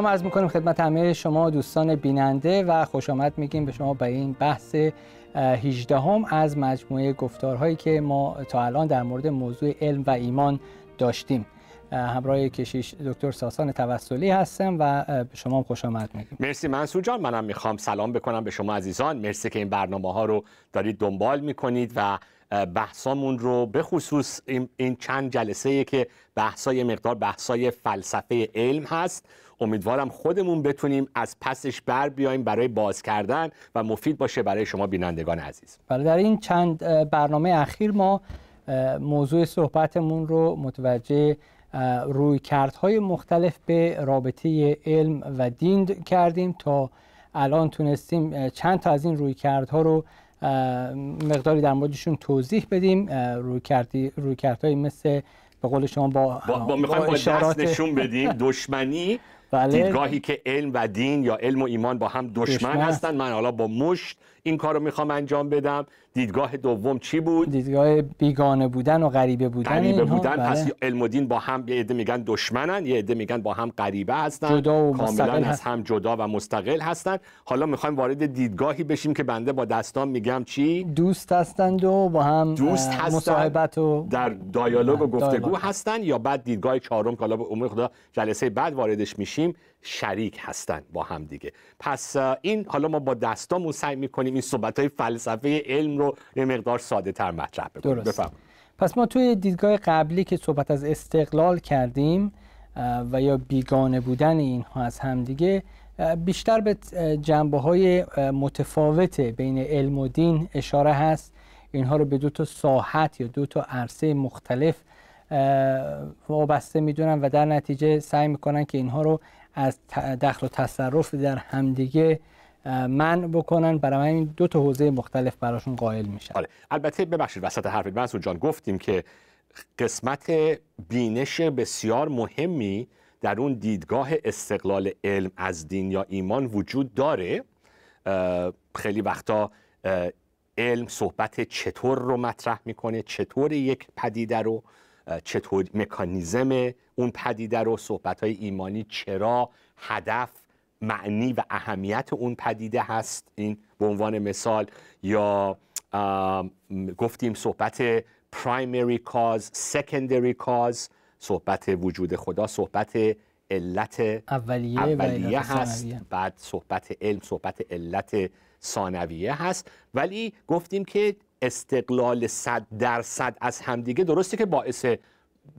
سلام عرض می‌کنیم خدمت همه شما دوستان بیننده و خوش آمد میگیم به شما به این بحث 18 هم از مجموعه گفتارهایی که ما تا الان در مورد موضوع علم و ایمان داشتیم. همراه کشیش دکتر ساسان توسلی هستم و به شما خوش آمد میگیم. مرسی منصور جان منم می‌خوام سلام بکنم به شما عزیزان. مرسی که این برنامه ها رو دارید دنبال می‌کنید و بحثامون رو به خصوص این چند جلسه که بحثای مقدار بحثای فلسفه علم هست. امیدوارم خودمون بتونیم از پسش بر بیایم برای باز کردن و مفید باشه برای شما بینندگان عزیز. بله در این چند برنامه اخیر ما موضوع صحبتمون رو متوجه روی کردهای مختلف به رابطه علم و دین کردیم تا الان تونستیم چند تا از این روی کردها رو مقداری در موردشون توضیح بدیم. روی کردی روی کردهایی مثل به قول شما با با, با, با, با اشارات... نشون بدیم. دشمنی بله. دیدگاهی که علم و دین یا علم و ایمان با هم دشمن, دشمن هستن. من حالا با مشت این کار رو می‌خوام انجام بدم. دیدگاه دوم چی بود؟ دیدگاه بیگانه بودن و غریبه بودن غریبه بودن. بله. پس علم و دین با هم یه عده میگن دشمنن یه عده میگن با هم غریبه هستن. جدا و کاملا از هم جدا و مستقل هستن. حالا می‌خوایم وارد دیدگاهی بشیم که بنده با دستان میگم چی؟ دوست هستند و با هم دوست هستند مصاحبت و در دایالوگ و گفتگو هستن یا بعد دیدگاه چهارم که حالا به خدا جلسه بعد واردش میشیم. شریک هستند با هم دیگه. پس این حالا ما با دستامون سعی می‌کنیم این صحبت های فلسفه علم رو یه مقدار ساده تر مطرح بکنیم. بفهم پس ما توی دیدگاه قبلی که صحبت از استقلال کردیم و یا بیگانه بودن اینها از همدیگه بیشتر به جنبه های متفاوت بین علم و دین اشاره هست. اینها رو به دو تا ساحت یا دو تا عرصه مختلف وابسته می‌دونن و در نتیجه سعی می‌کنن که اینها رو از دخل و تصرف در همدیگه من بکنن. برای همین دو تا حوزه مختلف براشون قائل میشن. آره. البته ببخشید وسط حرف منصور جان گفتیم که قسمت بینش بسیار مهمی در اون دیدگاه استقلال علم از دین یا ایمان وجود داره. خیلی وقتا علم صحبت چطور رو مطرح می‌کنه چطور یک پدیده رو چطور مکانیزم اون پدیده رو صحبت های ایمانی چرا هدف معنی و اهمیت اون پدیده هست؟ این به عنوان مثال یا گفتیم صحبت primary cause secondary cause صحبت وجود خدا صحبت علت اولیه, اولیه هست. بعد صحبت علم صحبت علت ثانویه هست. ولی گفتیم که استقلال صد درصد از همدیگه درسته که باعث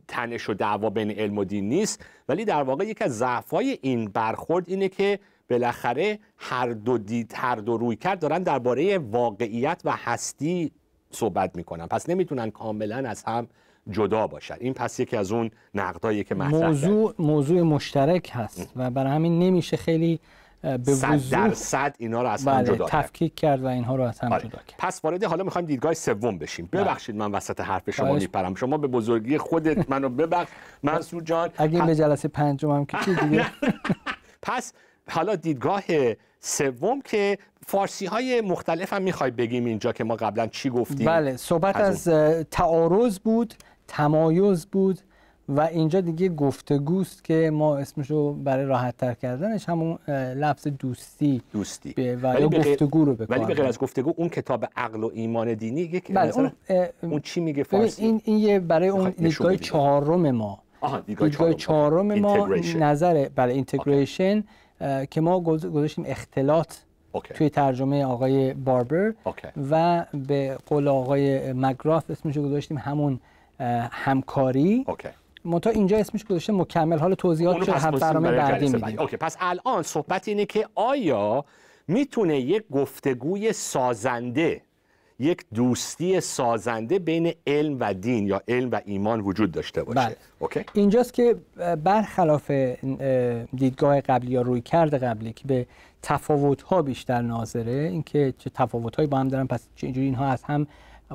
تنش و دعوا بین علم و دین نیست ولی در واقع یکی از ضعفای این برخورد اینه که بالاخره هر دو دید هر دو روی کرد دارن درباره واقعیت و هستی صحبت می‌کنن. پس نمی‌تونن کاملا از هم جدا باشن. این پس یکی از اون نقدایی که مطرح موضوع موضوع مشترک هست و برای همین نمیشه خیلی به صد در صد اینا رو از هم بله، جدا تفکیک کرد و اینها رو از هم آره. جدا کرد. پس وارد حالا می‌خوایم دیدگاه سوم بشیم. بله. ببخشید من وسط حرف شما میپرم. شما به بزرگی خودت منو ببخش. منصور جان اگه به جلسه پنجم هم که دیگه. پس حالا دیدگاه سوم که فارسی های مختلف هم می‌خوای بگیم اینجا که ما قبلا چی گفتیم؟ بله صحبت از, از تعارض بود تمایز بود و اینجا دیگه گفتگوست که ما اسمشو برای راحت تر کردنش همون لفظ دوستی دوستی. و یا گفتگو رو ولی به غیر از گفتگو اون کتاب عقل و ایمان دینی یک بله اون, اون چی میگه فارسی؟ این این یه برای اون دیدگاه چهارم ما. دیدگاه چهارم. ما نظر بله integration که ما گذاشتیم اختلاط okay. توی ترجمه آقای باربر okay. و به قول آقای مگرات اسمش گذاشتیم همون همکاری. okay. منتها اینجا اسمش گذاشته مکمل حال توضیحات رو هم برنامه بعدی میدیم okay پس الان صحبت اینه که آیا می‌تونه یک گفتگوی سازنده یک دوستی سازنده بین علم و دین یا علم و ایمان وجود داشته باشه بله. Okay؟ اینجاست که برخلاف دیدگاه قبلی یا روی کرد قبلی که به تفاوت ها بیشتر ناظره اینکه چه تفاوت هایی با هم دارن پس اینجوری اینها از هم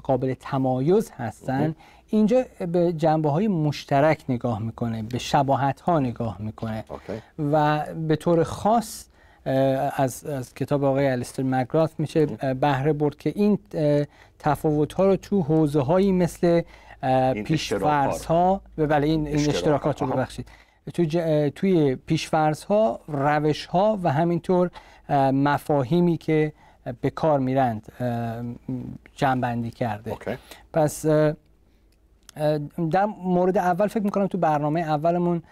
قابل تمایز هستن اینجا به جنبه های مشترک نگاه می‌کنه به شباهت ها نگاه می‌کنه. و به طور خاص از, از کتاب آقای الیستر مگراث میشه بهره برد که این تفاوت ها رو تو حوزه هایی مثل پیشفرض ها بله این, این اشتراکات. رو ببخشید. تو توی پیشفرض ها روش ها و همینطور مفاهیمی که به کار میرند جنبندی کرده. پس در مورد اول فکر می‌کنم تو برنامه اولمون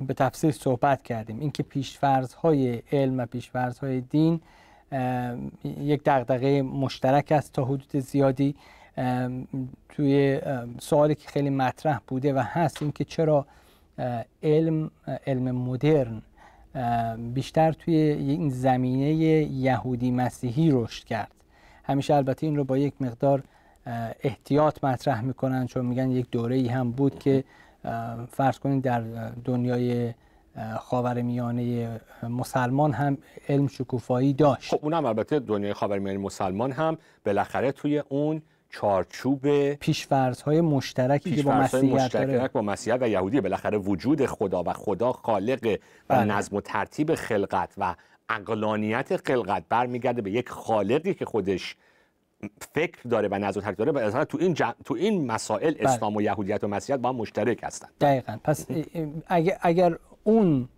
به تفصیل صحبت کردیم. اینکه پیشفرض های علم و پیشفرض های دین یک دغدغه مشترک است تا حدود زیادی. توی سوالی که خیلی مطرح بوده و هست اینکه چرا علم علم مدرن بیشتر توی این زمینه یهودی مسیحی رشد کرد. همیشه البته این رو با یک مقدار احتیاط مطرح می‌کنن چون میگن یک دوره ای هم بود که فرض کنید در دنیای خاور میانه مسلمان هم علم شکوفایی داشت. خب اونم البته دنیای خاور میانه مسلمان هم بالاخره توی اون چارچوب پیشورز های مشترکی که با مسیحیت داره. با مسیحیت و یهودی بالاخره وجود خدا و خدا خالق و بله. نظم و ترتیب خلقت و اقلانیت خلقت برمیگرده به یک خالقی که خودش فکر داره و نظر ترک داره. و تو این تو این مسائل بله. اسلام و یهودیت و مسیحیت با هم مشترک هستند دقیقا. پس اگر, اگر اون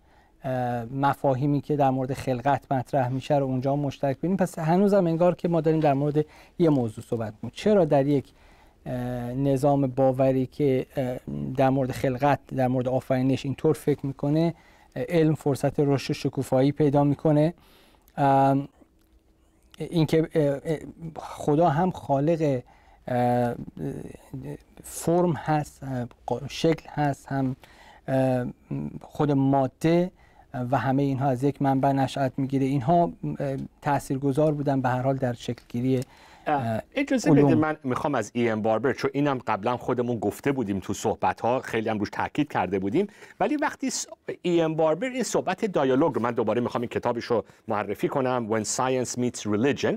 مفاهیمی که در مورد خلقت مطرح میشه رو اونجا مشترک بینیم پس هنوزم انگار که ما داریم در مورد یه موضوع صحبت می‌کنیم. چرا در یک نظام باوری که در مورد خلقت در مورد آفرینش اینطور فکر می‌کنه علم فرصت رشد شکوفایی پیدا می‌کنه. اینکه خدا هم خالق فرم هست شکل هست هم خود ماده و همه اینها از یک منبع نشأت می‌گیره. اینها تاثیرگذار بودن به هر حال در شکلگیری اجازه بده. من می‌خوام از ای ام باربر چون اینم قبلا خودمون گفته بودیم تو صحبت ها خیلی هم روش تاکید کرده بودیم. ولی وقتی ای ام باربر این صحبت دیالوگ رو من دوباره می‌خوام این کتابش رو معرفی کنم. When Science Meets Religion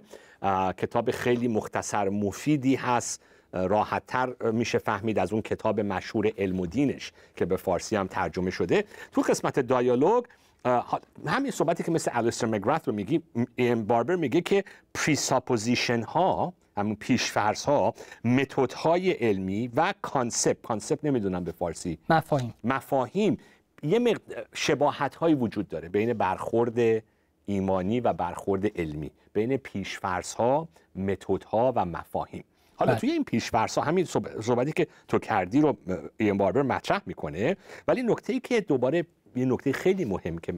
کتاب خیلی مختصر مفیدی هست. راحتتر میشه فهمید از اون کتاب مشهور علم و دینش که به فارسی هم ترجمه شده. تو قسمت دیالوگ همین صحبتی که مثل الیستر مگرات رو میگی این باربر میگه که presupposition ها همون پیشفرض ها متد های علمی و concept concept نمی‌دونم به فارسی. مفاهیم. مفاهیم. یه شباهت هایی وجود داره بین برخورد ایمانی و برخورد علمی بین پیشفرض ها متد ها و مفاهیم. حالا بله. توی این ها همین صحبتی که تو کردی رو این باربر مطرح می‌کنه ولی نکته ای که دوباره یه نکته خیلی مهم که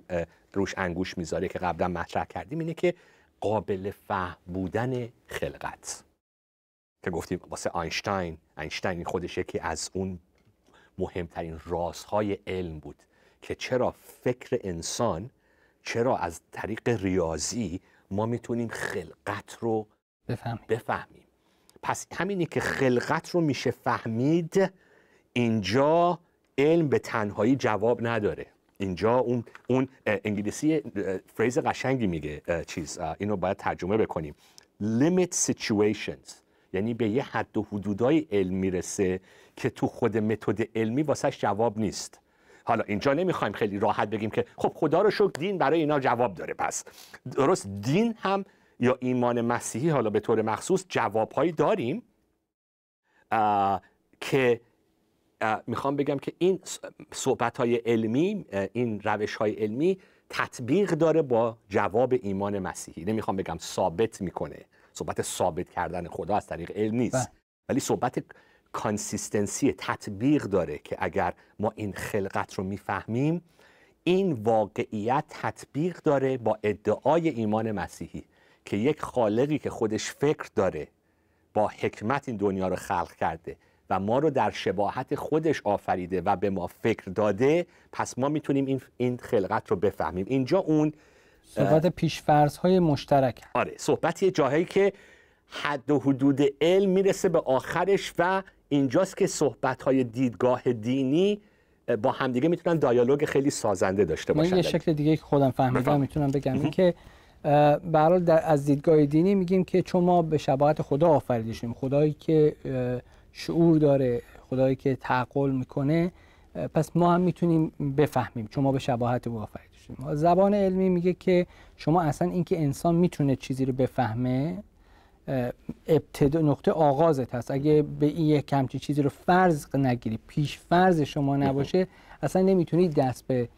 روش انگوش می‌ذاره که قبلا مطرح کردیم اینه که قابل فهم بودن خلقت. که گفتیم واسه آینشتاین اینشتین خودش یکی از اون مهمترین رازهای علم بود که چرا فکر انسان چرا از طریق ریاضی ما می‌تونیم خلقت رو بفهمیم, بفهمیم. پس همینی که خلقت رو میشه فهمید اینجا علم به تنهایی جواب نداره. اینجا اون اون انگلیسی فریز قشنگی میگه چیز اینو باید ترجمه بکنیم. Limit situations. یعنی به یه حد و حدودای علم می‌رسه که تو خود متد علمی واسش جواب نیست. حالا اینجا نمی‌خوایم خیلی راحت بگیم که خب خدا رو شکر دین برای اینا جواب داره پس درست دین هم یا ایمان مسیحی حالا به طور مخصوص جوابهایی داریم که می‌خوام بگم که این صحبت های علمی این روش های علمی تطبیق داره با جواب ایمان مسیحی. نمی‌خوام بگم ثابت می‌کنه. صحبت ثابت کردن خدا از طریق علم نیست. بله. ولی صحبت کانسیستنسی تطبیق داره که اگر ما این خلقت رو می‌فهمیم این واقعیت تطبیق داره با ادعای ایمان مسیحی که یک خالقی که خودش فکر داره با حکمت این دنیا رو خلق کرده و ما رو در شباهت خودش آفریده و به ما فکر داده پس ما می‌تونیم این, این خلقت رو بفهمیم. اینجا اون صحبت پیشفرض های مشترک. آره صحبت یه جاهایی که حد و حدود علم می‌رسه به آخرش و اینجاست که صحبت های دیدگاه دینی با همدیگه می‌تونن دیالوگ خیلی سازنده داشته من باشن. یه شکل دیگه که خودم فهمیدم. می‌تونم بگم. این که به هر حال در از دیدگاه دینی میگیم که چون ما به شباهت خدا آفریده شدیم. خدایی که شعور داره خدایی که تعقل می‌کنه پس ما هم می‌تونیم بفهمیم. چون ما به شباهت او آفریده شدیم زبان علمی میگه که شما اصلا اینکه انسان می‌تونه چیزی رو بفهمه ابتدا نقطه آغازت هست. اگه به این یک کمچی چیزی رو فرض نگیری پیش فرض شما نباشه اصلا نمی‌تونید دست به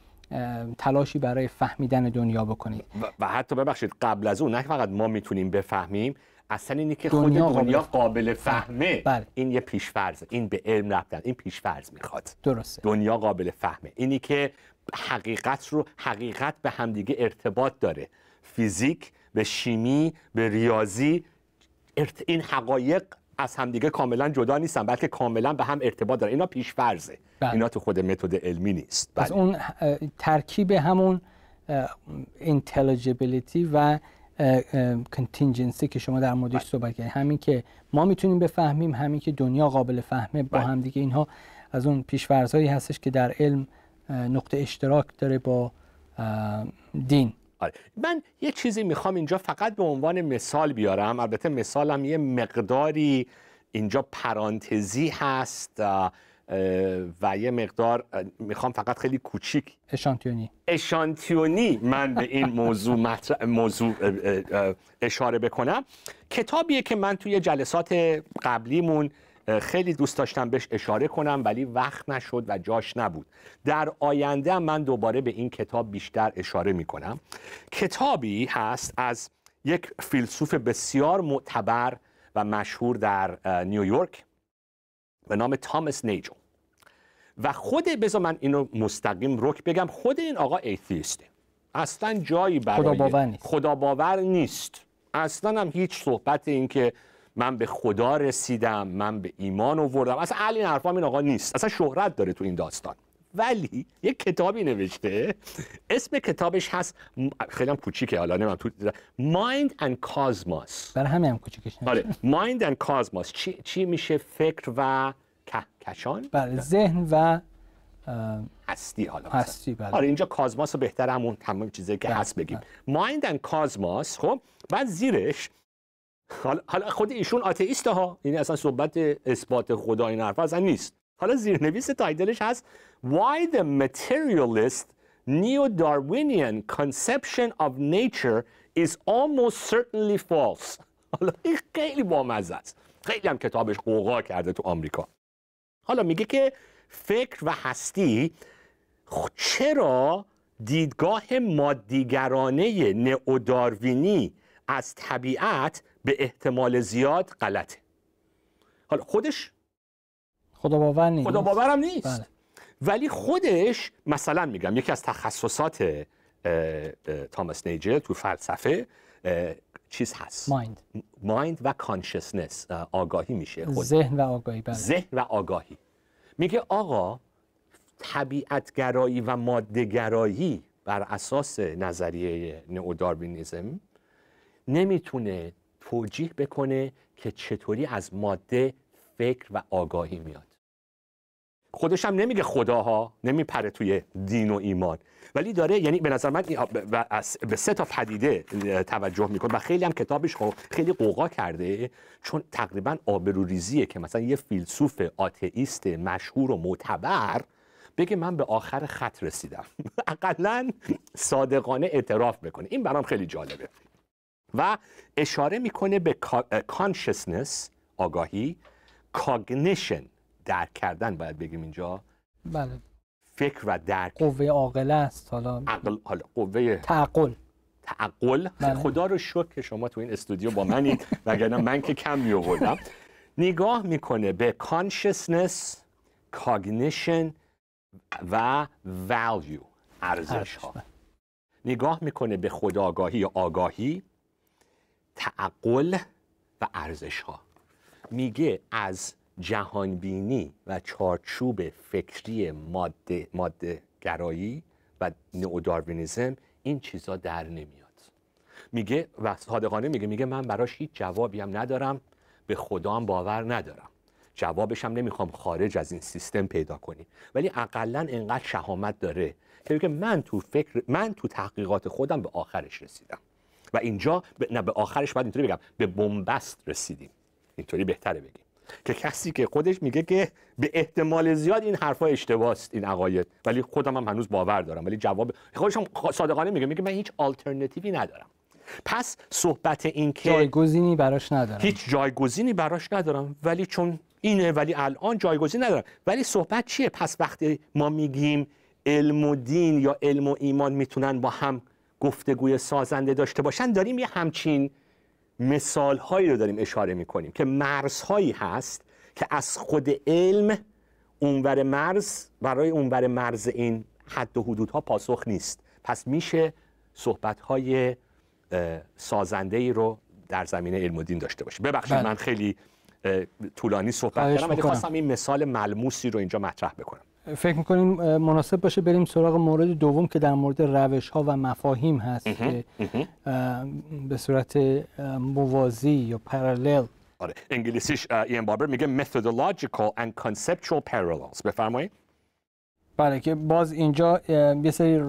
تلاشی برای فهمیدن دنیا بکنید. و حتی ببخشید قبل از اون نه فقط ما می‌تونیم بفهمیم اصلا اینی که خود دنیا دنیا, قابل- قابل فهمه. بله. این یه پیشفرض این به علم رفتن این پیشفرض می‌خواد. درسته. دنیا قابل فهمه. اینی که حقیقت رو حقیقت به همدیگه ارتباط داره. فیزیک به شیمی به ریاضی ارت... این حقایق از همدیگه کاملا جدا نیستن بلکه کاملا به هم ارتباط دارن. اینا پیشفرضه بله. اینا تو خود متد علمی نیست. پس بله. اون اه، ترکیب همون اینتلیجیبیلیتی و کنتینجنسی که شما در بله. موردش صحبت کردید همین که ما می‌تونیم بفهمیم همین که دنیا قابل فهمه با بله. هم دیگه اینها از اون پیشفرضایی هستش که در علم نقطه اشتراک داره با دین آره. من یه چیزی می‌خوام اینجا فقط به عنوان مثال بیارم البته مثالم یه مقداری اینجا پرانتزی هست و یه مقدار می‌خوام فقط خیلی کوچیک. اشانتیونی. اشانتیونی من به این موضوع, مطرح- موضوع اشاره بکنم. کتابیه که من توی جلسات قبلیمون خیلی دوست داشتم بهش اشاره کنم ولی وقت نشد و جاش نبود. در آینده من دوباره به این کتاب بیشتر اشاره می‌کنم. کتابی هست از یک فیلسوف بسیار معتبر و مشهور در نیویورک به نام تامس نیجل. و خود بذار من اینو مستقیم رک بگم خود این آقا ایتیسته اصلا جایی برای خداباور نیست. خداباور نیست. اصلا هم هیچ صحبت این که من به خدا رسیدم من به ایمان آوردم. اصلا اهل این حرفا هم این آقا نیست. اصلا شهرت داره تو این داستان. ولی یک کتابی نوشته. اسم کتابش هست خیلی هم کوچیکه حالا نمیم تو Mind and Cosmos. برای همین هم کوچیکش. آره Mind and Cosmos. چی, چی میشه فکر و کهکشان بله ذهن و هستی حالا. هستی بله. آره اینجا کازماس رو بهتر همون تمام چیزایی که بله، هست بگیم. مایند اند کازماس خب بعد زیرش حالا خود ایشون آتئیسته ها یعنی اصلا صحبت اثبات خدا این حرف اصلا نیست. حالا زیرنویس تایتلش هست Why the materialist neo-Darwinian conception of nature is almost certainly false? حالا این خیلی بامزه است. خیلی هم کتابش قوقا کرده تو آمریکا. حالا میگه که فکر و هستی چرا دیدگاه مادیگرانه نئوداروینی از طبیعت به احتمال زیاد غلطه؟ حالا خودش خدا باور نیست. خدا باورم نیست. بله. ولی خودش مثلا میگم یکی از تخصصات اه، اه، تاماس نیجل تو فلسفه اه، چیز هست. مایند مایند و کانشسنس آگاهی میشه خود ذهن و آگاهی بله. ذهن و آگاهی. میگه آقا طبیعتگرایی و مادهگرایی بر اساس نظریه نئوداروینیزم نمی‌تونه توجیه بکنه که چطوری از ماده فکر و آگاهی میاد. خودش هم نمیگه خداها نمیپره توی دین و ایمان. ولی داره یعنی به نظر من به سه تا پدیده توجه می‌کنه و خیلی هم کتابش خب خیلی قوقا کرده چون تقریبا آبروریزیه که مثلا یه فیلسوف آتئیست مشهور و معتبر بگه من به آخر خط رسیدم. اقلا صادقانه اعتراف بکنه. این برام خیلی جالبه. و اشاره می‌کنه به consciousness آگاهی cognition درک کردن باید بگیم اینجا. بله. فکر و درک. قوه عاقله است. حالا عقل حالا قوه تعقل. تعقل. بله. خدا رو شکر که شما تو این استودیو با منید. وگرنه من که کم می آوردم نگاه می‌کنه به consciousness کاگنیشن و value ارزش ها بله. نگاه می‌کنه به خداگاهی آگاهی تعقل و ارزش ها میگه از جهانبینی و چارچوب فکری ماده, ماده گرایی و نئوداروینیزم این چیزا در نمیاد. میگه و صادقانه میگه میگه من براش هیچ جوابی هم ندارم به خدام باور ندارم. جوابش هم نمی‌خوام خارج از این سیستم پیدا کنی. ولی اقلا انقدر شهامت داره که من تو فکر من تو تحقیقات خودم به آخرش رسیدم. و اینجا نه به آخرش باید اینطوری بگم به بنبست رسیدیم. اینطوری بهتره بگیم. که کسی که خودش میگه که به احتمال زیاد این حرفا اشتباهست این عقاید. ولی خودم هم هنوز باور دارم. ولی جواب خودش هم صادقانه میگه. میگه من هیچ آلترناتیوی ندارم. پس صحبت این که جایگزینی براش ندارم. هیچ جایگزینی براش ندارم. ولی چون اینه ولی الان جایگزین ندارم. ولی صحبت چیه؟ پس وقتی ما میگیم علم و دین یا علم و ایمان می‌تونن با هم گفتگوی سازنده داشته باشن داریم یه همچین مثالهایی رو داریم اشاره می‌کنیم که مرزهایی هست که از خود علم اونور مرز برای اونور مرز این حد و حدودها پاسخ نیست پس میشه صحبتهای سازنده ای رو در زمینه علم و دین داشته باشیم ببخشید بله. من خیلی طولانی صحبت کردم ولی. خواستم این مثال ملموسی رو اینجا مطرح بکنم فکر می‌کنیم مناسب باشه بریم سراغ مورد دوم که در مورد روش ها و مفاهیم هست که به صورت موازی یا پرالل آره انگلیسیش اه، ایان باربر میگه methodological and conceptual parallels. بفرمایید. بله که باز اینجا یه سری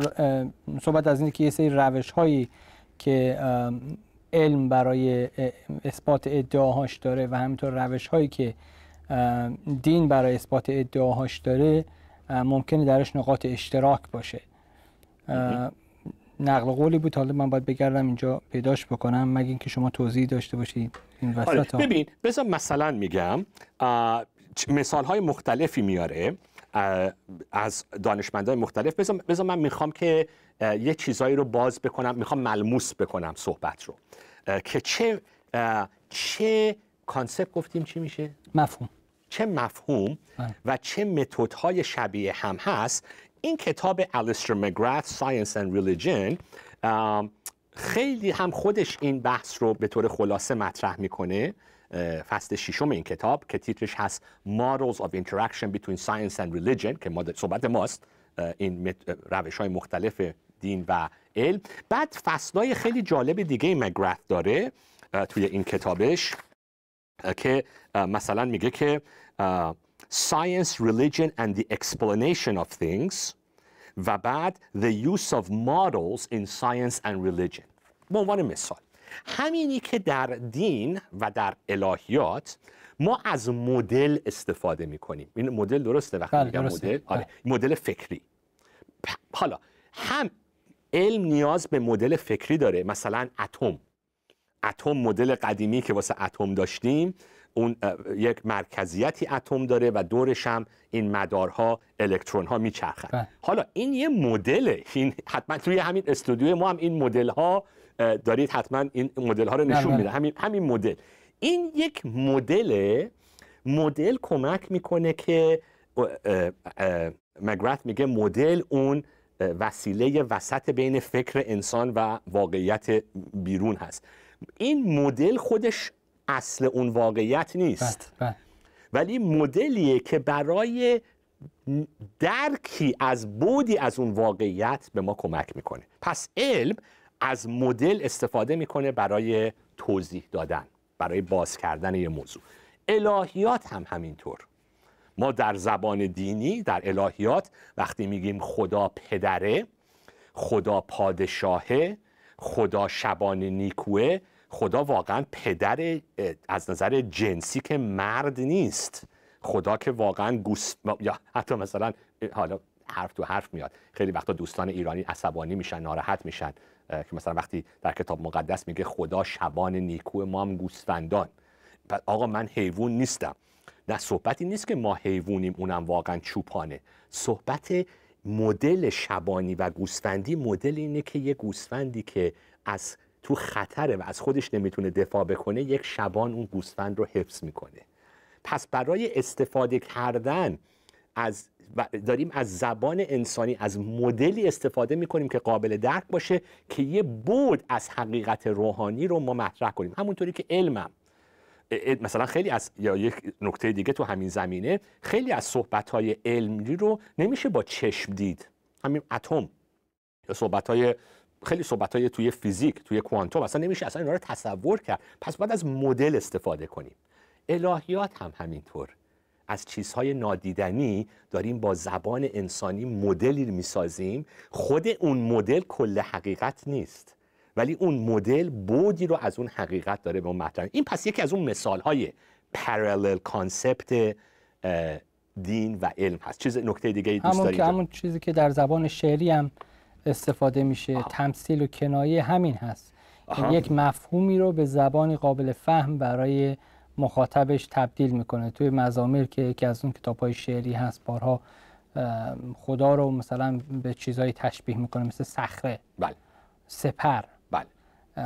صحبت از اینه که یه سری روش هایی که علم برای اثبات ادعاهاش داره و همینطور روش هایی که دین برای اثبات ادعاهاش داره ممکنه درش نقاط اشتراک باشه. نقل قولی بود. حالا من باید بگردم اینجا پیداش بکنم. مگه اینکه شما توضیح داشته باشید این آره وسط ها. ببین بذار مثلا میگم مثال های مختلفی میاره از دانشمندای مختلف. بذار من می‌خوام که یه چیزایی رو باز بکنم. می‌خوام ملموس بکنم صحبت رو. که چه چه کانسپت گفتیم؟ چی میشه؟ مفهوم. چه مفهوم. و چه متدهای شبیه هم هست. این کتاب الیستر مگرث Science and Religion ام، خیلی هم خودش این بحث رو به طور خلاصه مطرح می‌کنه. فصل ششم این کتاب که تیترش هست Models of Interaction Between Science and Religion که ما صحبت ماست. این روش های مختلف دین و علم. بعد فصلهای خیلی جالب دیگه مگرث داره توی این کتابش. که مثلا میگه که science, religion and the explanation of things و بعد the use of models in science and religion. به عنوان مثال. همینی که در دین و در الهیات ما از مدل استفاده می‌کنیم. این مدل درسته وقتی بله، میگم. مدل؟ آره. بله. مدل فکری. حالا هم علم نیاز به مدل فکری داره. مثلا اتم. اتم مدل قدیمی که واسه اتم داشتیم اون یک مرکزیتی اتم داره و دورش هم این مدارها الکترون ها میچرخن. بله. حالا این یه مدله. این حتما توی همین استودیو ما هم این مدل ها دارید حتما این مدل ها رو نشون بله. میده همین همین مدل. این یک مدل مدل کمک می‌کنه که مگرث میگه مدل اون وسیله وسط بین فکر انسان و واقعیت بیرون هست. این مدل خودش اصل اون واقعیت نیست. بله، بله. ولی مدلیه که برای درکی از بودی از اون واقعیت به ما کمک می‌کنه. پس علم از مدل استفاده می‌کنه برای توضیح دادن برای باز کردن یه موضوع. الهیات هم همینطور. ما در زبان دینی در الهیات وقتی میگیم خدا پدره خدا پادشاهه خدا شبان نیکوه خدا واقعا پدر از نظر جنسی که مرد نیست. خدا که واقعا گوست یا حتی مثلا حالا حرف تو حرف میاد. خیلی وقتا دوستان ایرانی عصبانی میشن ناراحت میشن که مثلا وقتی در کتاب مقدس میگه خدا شبان نیکو ما هم گوسفندان. آقا من حیوان نیستم. نه صحبتی نیست که ما حیوانیم اونم واقعا چوپانه. صحبت مدل شبانی و گوسفندی مدل اینه که یه گوسفندی که از تو خطره و از خودش نمی‌تونه دفاع بکنه یک شبان اون گوسفند رو حفظ می‌کنه. پس برای استفاده کردن از داریم از زبان انسانی از مدلی استفاده می‌کنیم که قابل درک باشه که یه بود از حقیقت روحانی رو ما مطرح کنیم. همونطوری که علمم. مثلا خیلی از یا یک نکته دیگه تو همین زمینه خیلی از صحبت های علمی رو نمیشه با چشم دید. همین اتم. یا صحبت های خیلی صحبت های توی فیزیک توی کوانتوم اصلا نمیشه اصلا اینا رو تصور کرد. پس باید از مدل استفاده کنیم. الهیات هم همینطور. از چیزهای نادیدنی داریم با زبان انسانی مدلی می‌سازیم. خود اون مدل کل حقیقت نیست. ولی اون مدل بودی رو از اون حقیقت داره به اون مطرح. این پس یکی از اون مثال های پرالل کانسپت دین و علم هست. چیز نکته دیگه دوست همون که همون چیزی که در زبان شعری هم استفاده میشه. آه. تمثیل و کنایه همین هست. یعنی یک مفهومی رو به زبانی قابل فهم برای مخاطبش تبدیل می‌کنه. توی مزامیر که یکی از اون کتاب های شعری هست بارها خدا رو مثلا به چیزهایی تشبیه می‌کنه مثل صخره. بله. سپر.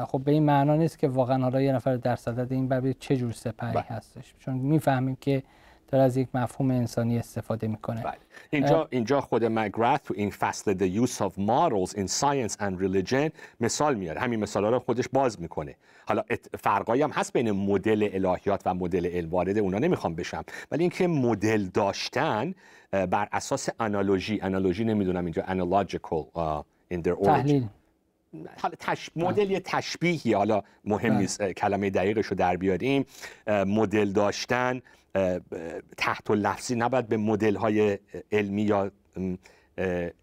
خب به این معنا نیست که واقعا حالا یه نفر در صدد این بر چه جور سپری بله. هستش. چون می‌فهمیم که داره از یک مفهوم انسانی استفاده می‌کنه. بله. اینجا اینجا خود مگرث تو این فصل The Use of Models in Science and Religion مثال میاره. همین مثالا رو خودش باز می‌کنه. حالا فرقایی هم هست بین مدل الهیات و مدل علم وارد اونا نمی‌خوام بشم. ولی اینکه مدل داشتن بر اساس انالوژی انالوژی نمی‌دونم اینجا analogical in their origin. حالا تش... مدل یه تشبیهی. حالا مهم بله. نیست کلمه دقیقش رو در بیاریم. مدل داشتن تحت و لفظی نباید به مدل های علمی یا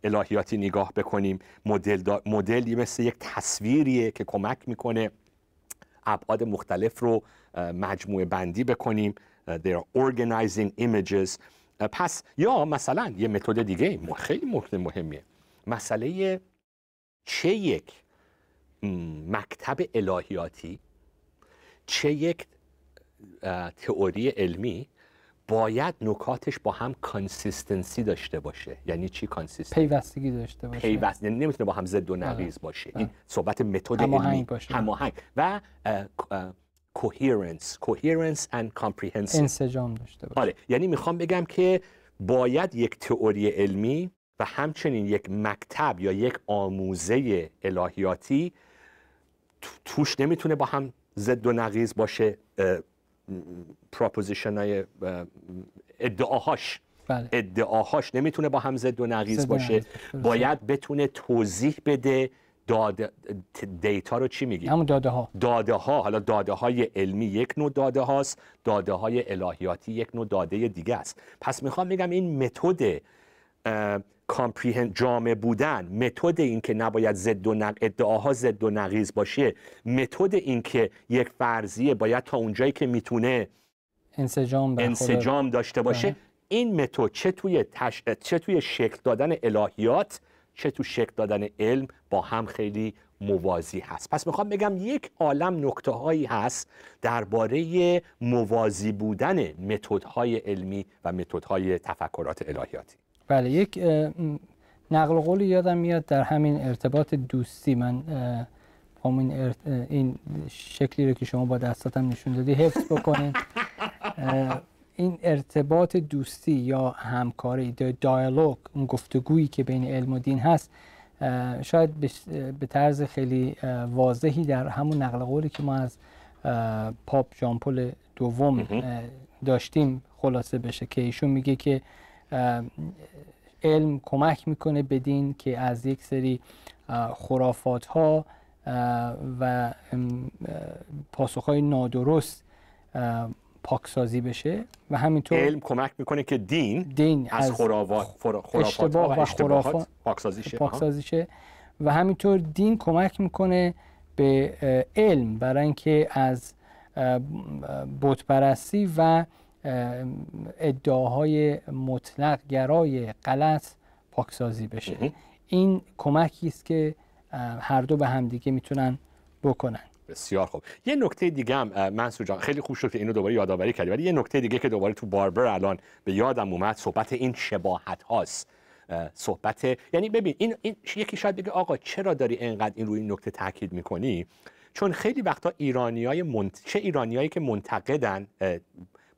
الهیاتی نگاه بکنیم. مدل مدلی مثل یک تصویریه که کمک می‌کنه ابعاد مختلف رو مجموعه بندی بکنیم. they are organizing images. پس یا مثلا یه متد دیگه خیلی مهمیه. مسئله چه یک مکتب الهیاتی چه یک تئوری علمی باید نکاتش با هم consistency داشته باشه. یعنی چی consistency پیوستگی داشته باشه. پیوست یعنی نمی‌تونه با هم ضد و نقیض باشه. این صحبت متد علمی باشه. هماهنگ. و coherence. Coherence and comprehensive. انسجام داشته باشه. آره یعنی می‌خوام بگم که باید یک تئوری علمی و همچنین یک مکتب یا یک آموزه الهیاتی توش نمی‌تونه با هم ضد و نقیض باشه proposition های ادعاهاش. بله. ادعاهاش نمی‌تونه با هم ضد و نقیض باشه. باید بتونه توضیح بده داده data رو چی میگی؟ همون داده ها داده ها حالا داده های علمی یک نوع داده هاست داده های الهیاتی یک نوع داده دیگه است. پس می‌خوام بگم این متد comprehen جامع بودن متد اینکه نباید ضد و نق... ادعاها ضد و نقیض باشه متد اینکه یک فرضیه باید تا اونجایی که می‌تونه انسجام, انسجام داشته باشه. بله. این متد چه توی تش... چه توی شکل دادن الهیات چه تو شکل دادن علم با هم خیلی موازی هست. پس می‌خوام بگم یک عالم نکته هایی هست درباره موازی بودن متدهای علمی و متدهای تفکرات الهیاتی. بله یک نقل قولی یادم میاد در همین ارتباط دوستی من این, این شکلی رو که شما با دستاتم نشون دادی حفظ بکنین. این ارتباط دوستی یا همکاری دیالوگ اون گفتگویی که بین علم و دین هست شاید به طرز خیلی واضحی در همون نقل قولی که ما از پاپ جان پل دوم داشتیم خلاصه بشه که ایشون میگه که علم کمک می‌کنه بدین که از یک سری خرافات ها و پاسخ های نادرست پاکسازی بشه و همینطور علم کمک می‌کنه که دین, دین از, خرافات, خرافات و, و اشتباهات پاکسازی پاکسازی شه. و همینطور دین کمک می‌کنه به علم برای اینکه از بتپرستی و ادعاهای مطلق گرای غلط پاکسازی بشه. این کمکی است که هر دو به همدیگه می‌تونن بکنن. بسیار خوب. یه نکته دیگه هم منصور جان خیلی خوب شد که اینو دوباره یادآوری کردی. ولی یه نکته دیگه که دوباره تو باربر الان به یادم اومد صحبت این شباهت هاست. صحبت یعنی ببین این, این یکی شاید بگه آقا چرا داری اینقدر این روی این نکته تاکید می‌کنی؟ چون خیلی وقتا ایرانیای منت... چه ایرانیایی که منتقدن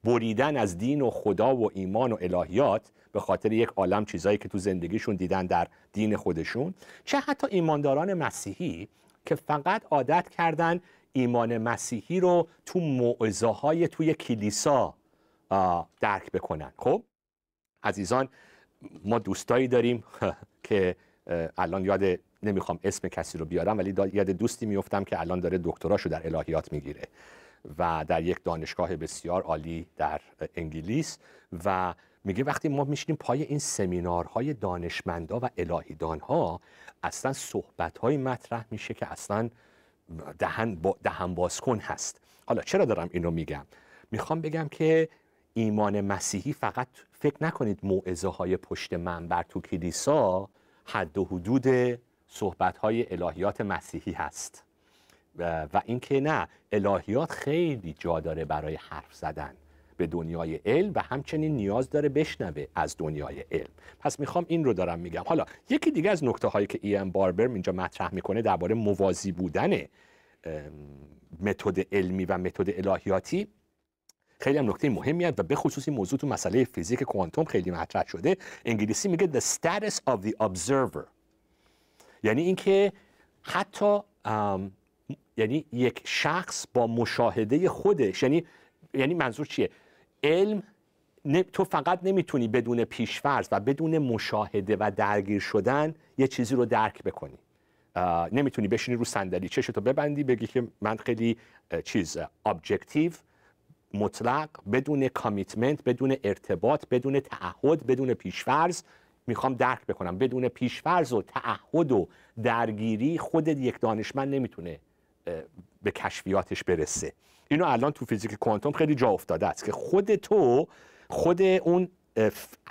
بریدن از دین و خدا و ایمان و الهیات به خاطر یک عالم چیزایی که تو زندگیشون دیدن در دین خودشون چه حتی ایمانداران مسیحی که فقط عادت کردن ایمان مسیحی رو تو موعظه های توی کلیسا درک بکنن. خب؟ عزیزان ما دوستایی داریم که الان یاد نمی‌خوام اسم کسی رو بیارم ولی یاد دوستی میفتم که الان داره دکتراشو در الهیات می‌گیره. و در یک دانشگاه بسیار عالی در انگلیس و میگه وقتی ما میشینیم پای این سمینارهای دانشمندا و الهیدانها اصلا صحبتهایی مطرح میشه که اصلا دهن, با دهن بازکن هست. حالا چرا دارم این رو میگم؟ می‌خوام بگم که ایمان مسیحی فقط فکر نکنید موعظه های پشت منبر تو کلیسا حد و حدود صحبت های الهیات مسیحی هست. و, اینکه نه الهیات خیلی جا داره برای حرف زدن به دنیای علم و همچنین نیاز داره بشنوه از دنیای علم. پس می‌خوام این رو دارم میگم. حالا یکی دیگه از نکته هایی که ای ام باربر اینجا مطرح می‌کنه درباره موازی بودن متد علمی و متد الهیاتی خیلی هم نکته مهمی و به خصوص این موضوع تو مسئله فیزیک کوانتوم خیلی مطرح شده. انگلیسی میگه the status of the observer. یعنی اینکه حتی یعنی یک شخص با مشاهده خودش. یعنی یعنی منظور چیه؟ علم تو فقط نمی‌تونی بدون پیشفرض و بدون مشاهده و درگیر شدن یه چیزی رو درک بکنی. نمی‌تونی بشینی رو صندلی چشتو ببندی بگی که من خیلی چیز objective مطلق بدون commitment بدون ارتباط بدون تعهد بدون پیشفرض می‌خوام درک بکنم. بدون پیشفرض و تعهد و درگیری خود یک دانشمند نمی‌تونه به کشفیاتش برسه. اینو الان تو فیزیک کوانتوم خیلی جا افتاده است که خود تو خود اون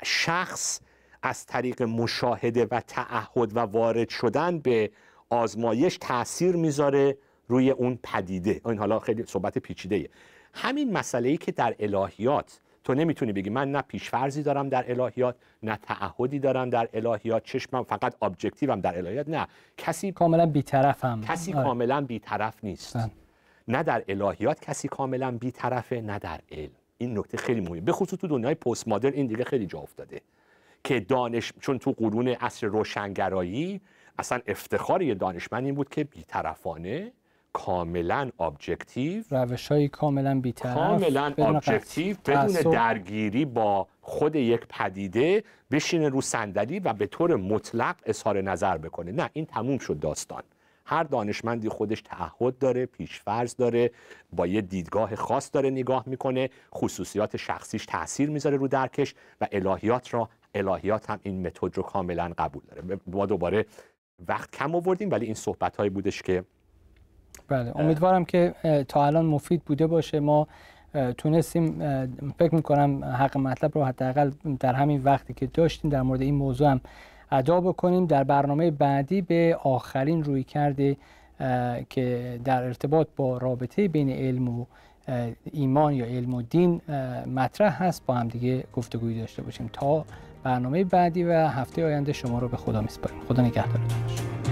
شخص از طریق مشاهده و تعهد و وارد شدن به آزمایش تاثیر می‌ذاره روی اون پدیده. این حالا خیلی صحبت پیچیده همین مسئله ای که در الهیات تو نمی‌تونی بگی من نه پیشفرزی دارم در الهیات نه تعهدی دارم در الهیات. چشمم فقط objective م در الهیات. نه. کسی کاملا بیطرفم. کسی آره. کاملا بیطرف نیست. بله. نه در الهیات کسی کاملا بیطرفه نه در علم. این نکته خیلی مهمه. به خصوص تو دنیای پست مدرن این دیگه خیلی جا افتاده که دانش چون تو قرون عصر روشنگرایی اصلا افتخار یه دانشمند این بود که بیطرفانه. کاملا ابجکتیو روش های کاملا بیطرف کاملا objective بدون درگیری با خود یک پدیده بشینه رو صندلی و به طور مطلق اظهار نظر بکنه. نه این تموم شد داستان. هر دانشمندی خودش تعهد داره پیشفرض داره با یه دیدگاه خاص داره نگاه می‌کنه خصوصیات شخصیش تاثیر می‌ذاره رو درکش و الهیات را الهیات هم این متد رو کاملا قبول داره. ما دوباره وقت کم آوردیم ولی این صحبت هایی بودش که بله. امیدوارم که تا الان مفید بوده باشه. ما تونستیم فکر می‌کنم حق مطلب رو حداقل در همین وقتی که داشتیم در مورد این موضوع هم ادا بکنیم. در برنامه بعدی به آخرین روی کرده که در ارتباط با رابطه بین علم و ایمان یا علم و دین مطرح هست. با هم دیگه گفتگوی داشته باشیم. تا برنامه بعدی و هفته آینده شما رو به خدا میسپاریم. خدا نگهدارتون. باشه